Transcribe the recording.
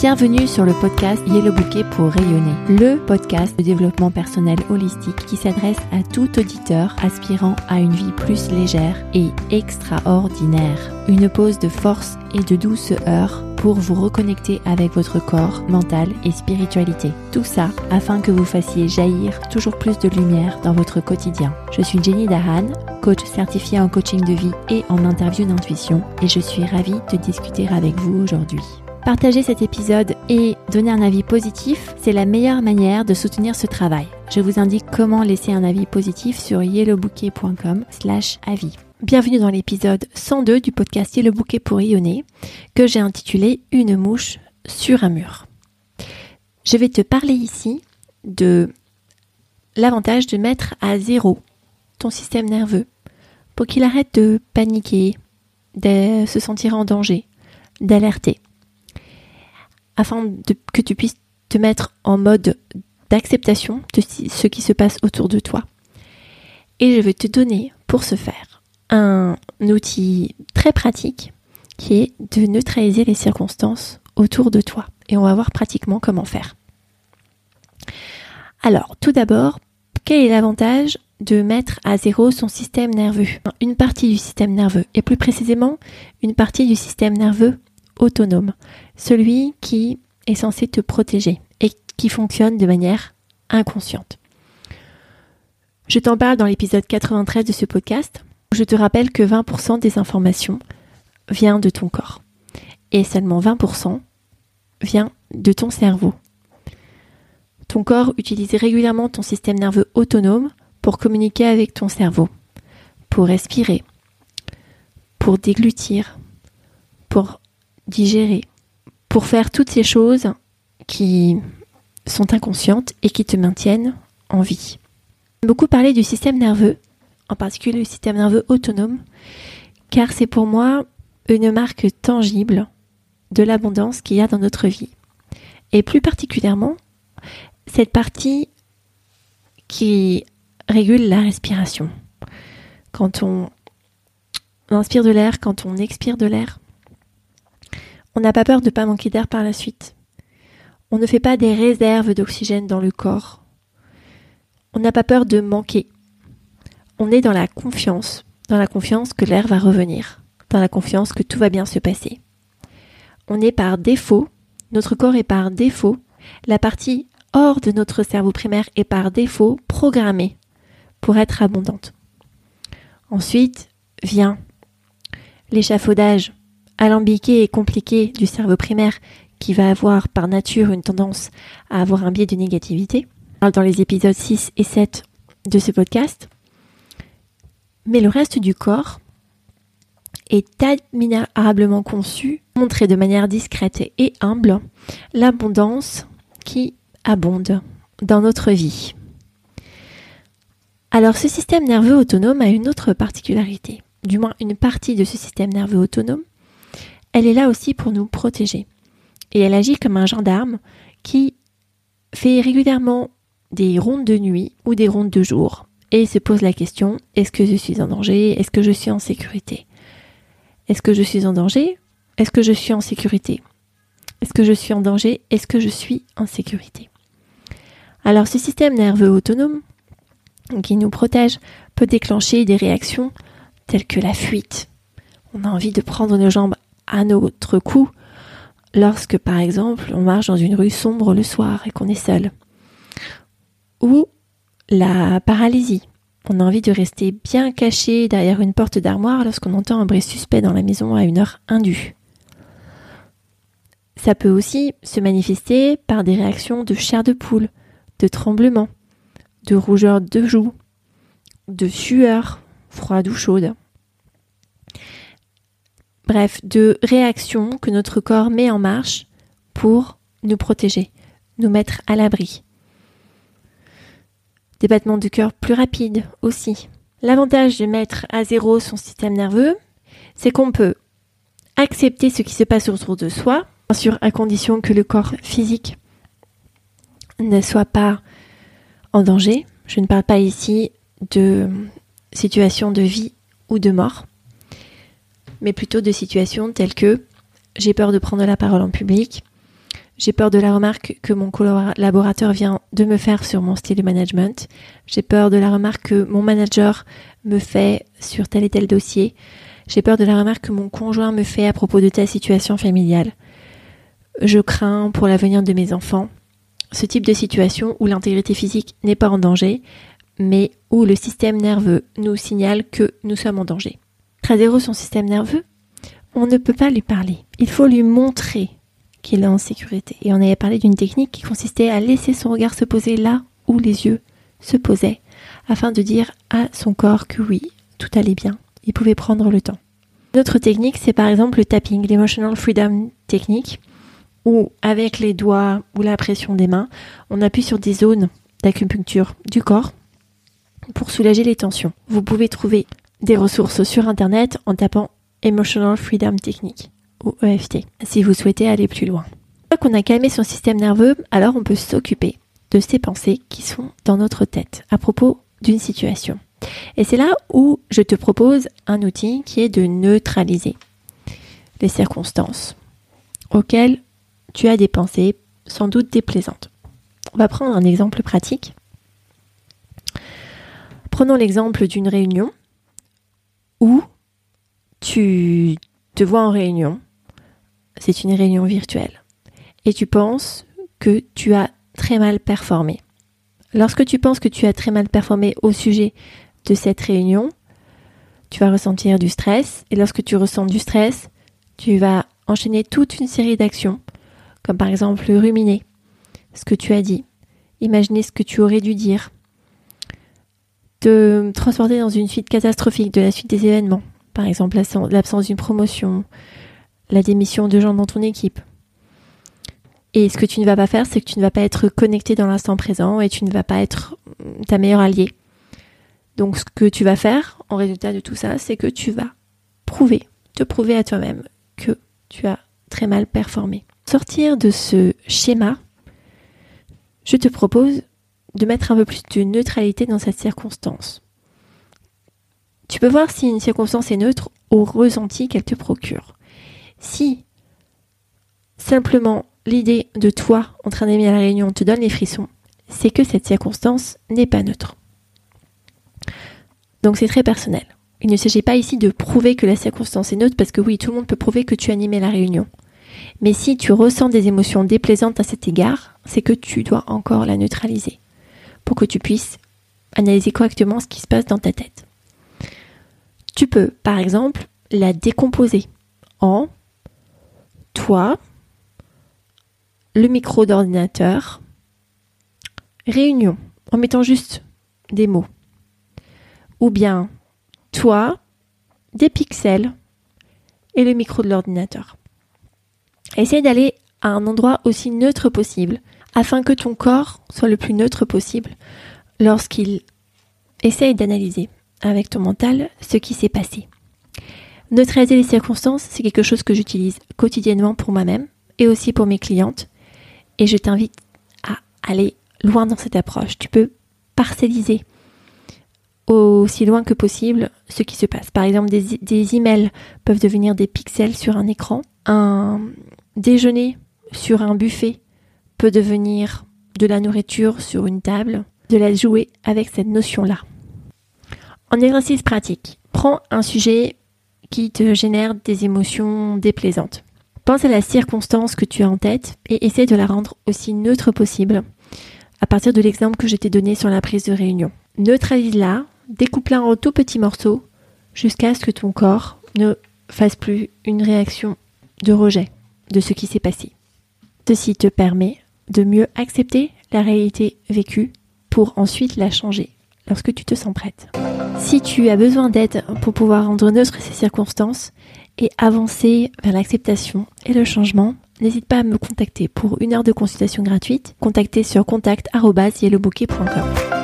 Bienvenue sur le podcast Yellow Bouquet pour rayonner, le podcast de développement personnel holistique qui s'adresse à tout auditeur aspirant à une vie plus légère et extraordinaire. Une pause de force et de douceur pour vous reconnecter avec votre corps, mental et spiritualité. Tout ça afin que vous fassiez jaillir toujours plus de lumière dans votre quotidien. Je suis Jenny Dahan, coach certifiée en coaching de vie et en interview d'intuition et je suis ravie de discuter avec vous aujourd'hui. Partager cet épisode et donner un avis positif, c'est la meilleure manière de soutenir ce travail. Je vous indique comment laisser un avis positif sur yellowbouquet.com slash avis. Bienvenue dans l'épisode 102 du podcast Yellow Bouquet pour rayonner que j'ai intitulé Une mouche sur un mur. Je vais te parler ici de l'avantage de mettre à zéro ton système nerveux pour qu'il arrête de paniquer, de se sentir en danger, d'alerter afin que tu puisses te mettre en mode d'acceptation de ce qui se passe autour de toi. Et je vais te donner pour ce faire un outil très pratique qui est de neutraliser les circonstances autour de toi. Et on va voir pratiquement comment faire. Alors, tout d'abord, quel est l'avantage de mettre à zéro son système nerveux? Une partie du système nerveux, et plus précisément une partie du système nerveux autonome, celui qui est censé te protéger et qui fonctionne de manière inconsciente. Je t'en parle dans l'épisode 93 de ce podcast. Je te rappelle que 20% des informations vient de ton corps et seulement 20% vient de ton cerveau. Ton corps utilise régulièrement ton système nerveux autonome pour communiquer avec ton cerveau, pour respirer, pour déglutir, pour digérer, pour faire toutes ces choses qui sont inconscientes et qui te maintiennent en vie. Beaucoup parlé du système nerveux, en particulier le système nerveux autonome, car c'est pour moi une marque tangible de l'abondance qu'il y a dans notre vie. Et plus particulièrement, cette partie qui régule la respiration. Quand on inspire de l'air, quand on expire de l'air, on n'a pas peur de ne pas manquer d'air par la suite. On ne fait pas des réserves d'oxygène dans le corps. On n'a pas peur de manquer. On est dans la confiance, dans la confiance que l'air va revenir, dans la confiance que tout va bien se passer. On est par défaut, notre corps est par défaut, la partie hors de notre cerveau primaire est par défaut programmée pour être abondante. Ensuite vient l'échafaudage, alambiqué et compliqué du cerveau primaire qui va avoir par nature une tendance à avoir un biais de négativité, dans les épisodes 6 et 7 de ce podcast. Mais le reste du corps est admirablement conçu, montrer de manière discrète et humble l'abondance qui abonde dans notre vie. Alors ce système nerveux autonome a une autre particularité, du moins une partie de ce système nerveux autonome, elle est là aussi pour nous protéger. Et elle agit comme un gendarme qui fait régulièrement des rondes de nuit ou des rondes de jour et se pose la question est-ce que je suis en danger? Est-ce que je suis en sécurité? Est-ce que je suis en danger? Est-ce que je suis en sécurité? Est-ce que je suis en danger? Est-ce que je suis en sécurité? Alors ce système nerveux autonome qui nous protège peut déclencher des réactions telles que la fuite. On a envie de prendre nos jambes à notre cou lorsque, par exemple, on marche dans une rue sombre le soir et qu'on est seul. Ou la paralysie. On a envie de rester bien caché derrière une porte d'armoire lorsqu'on entend un bruit suspect dans la maison à une heure indue. Ça peut aussi se manifester par des réactions de chair de poule, de tremblement, de rougeur de joues, de sueur, froide ou chaude bref, de réactions que notre corps met en marche pour nous protéger, nous mettre à l'abri. Des battements de cœur plus rapides aussi. L'avantage de mettre à zéro son système nerveux, c'est qu'on peut accepter ce qui se passe autour de soi, bien sûr à condition que le corps physique ne soit pas en danger. Je ne parle pas ici de situation de vie ou de mort mais plutôt de situations telles que j'ai peur de prendre la parole en public, J'ai peur de la remarque que mon collaborateur vient de me faire sur mon style de management. J'ai peur de la remarque que mon manager me fait sur tel et tel dossier. J'ai peur de la remarque que mon conjoint me fait à propos de telle situation familiale. Je crains pour l'avenir de mes enfants. Ce type de situation où l'intégrité physique n'est pas en danger, mais où le système nerveux nous signale que nous sommes en danger. Tradero son système nerveux, on ne peut pas lui parler. Il faut lui montrer qu'il est en sécurité. Et on avait parlé d'une technique qui consistait à laisser son regard se poser là où les yeux se posaient, afin de dire à son corps que oui, tout allait bien, il pouvait prendre le temps. Une autre technique, c'est par exemple le tapping, l'emotional freedom technique, où avec les doigts ou la pression des mains, on appuie sur des zones d'acupuncture du corps pour soulager les tensions. Vous pouvez trouver des ressources sur internet en tapant Emotional Freedom Technique ou EFT, si vous souhaitez aller plus loin. Une fois qu'on a calmé son système nerveux, alors on peut s'occuper de ces pensées qui sont dans notre tête à propos d'une situation. Et c'est là où je te propose un outil qui est de neutraliser les circonstances auxquelles tu as des pensées sans doute déplaisantes. On va prendre un exemple pratique. Prenons l'exemple d'une réunion où tu te vois en réunion c'est une réunion virtuelle. Et tu penses que tu as très mal performé. Lorsque tu penses que tu as très mal performé au sujet de cette réunion, tu vas ressentir du stress. Et lorsque tu ressens du stress, tu vas enchaîner toute une série d'actions, comme par exemple ruminer ce que tu as dit, imaginer ce que tu aurais dû dire, te transporter dans une suite catastrophique de la suite des événements, par exemple l'absence d'une promotion, la démission de gens dans ton équipe. Et ce que tu ne vas pas faire, c'est que tu ne vas pas être connecté dans l'instant présent et tu ne vas pas être ta meilleure alliée. Donc ce que tu vas faire en résultat de tout ça, c'est que tu vas prouver, te prouver à toi-même que tu as très mal performé. Sortir de ce schéma, je te propose de mettre un peu plus de neutralité dans cette circonstance. Tu peux voir si une circonstance est neutre au ressenti qu'elle te procure. Si simplement l'idée de toi en train d'aimer la réunion te donne les frissons, c'est que cette circonstance n'est pas neutre. Donc c'est très personnel. Il ne s'agit pas ici de prouver que la circonstance est neutre parce que oui, tout le monde peut prouver que tu animais la réunion. Mais si tu ressens des émotions déplaisantes à cet égard, c'est que tu dois encore la neutraliser pour que tu puisses analyser correctement ce qui se passe dans ta tête. Tu peux, par exemple, la décomposer en toi, le micro d'ordinateur, réunion, en mettant juste des mots. Ou bien toi, des pixels et le micro de l'ordinateur. Essaye d'aller à un endroit aussi neutre possible afin que ton corps soit le plus neutre possible lorsqu'il essaye d'analyser avec ton mental ce qui s'est passé. Neutraliser les circonstances, c'est quelque chose que j'utilise quotidiennement pour moi-même et aussi pour mes clientes. Et je t'invite à aller loin dans cette approche. Tu peux parcelliser aussi loin que possible ce qui se passe. Par exemple, des, des emails peuvent devenir des pixels sur un écran. Un déjeuner sur un buffet peut devenir de la nourriture sur une table. De la jouer avec cette notion-là. En exercice pratique, prends un sujet qui te génère des émotions déplaisantes. Pense à la circonstance que tu as en tête et essaie de la rendre aussi neutre possible à partir de l'exemple que je t'ai donné sur la prise de réunion. Neutralise-la, découpe-la en tout petits morceaux jusqu'à ce que ton corps ne fasse plus une réaction de rejet de ce qui s'est passé. Ceci te permet de mieux accepter la réalité vécue pour ensuite la changer lorsque tu te sens prête. Si tu as besoin d'aide pour pouvoir rendre neutre ces circonstances et avancer vers l'acceptation et le changement, n'hésite pas à me contacter pour une heure de consultation gratuite. Contactez sur contact.yellowbouquet.com.